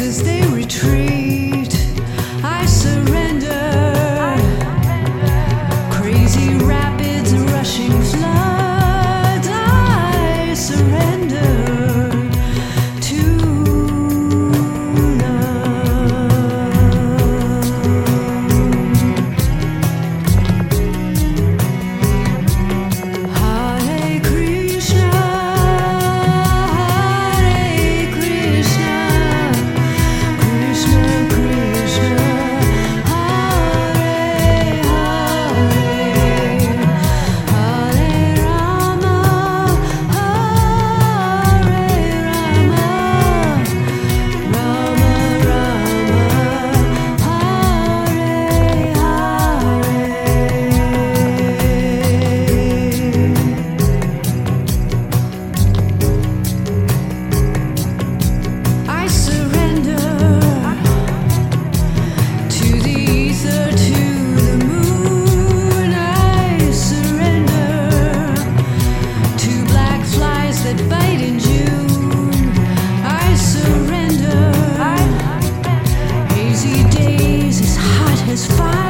As they retreat. fire.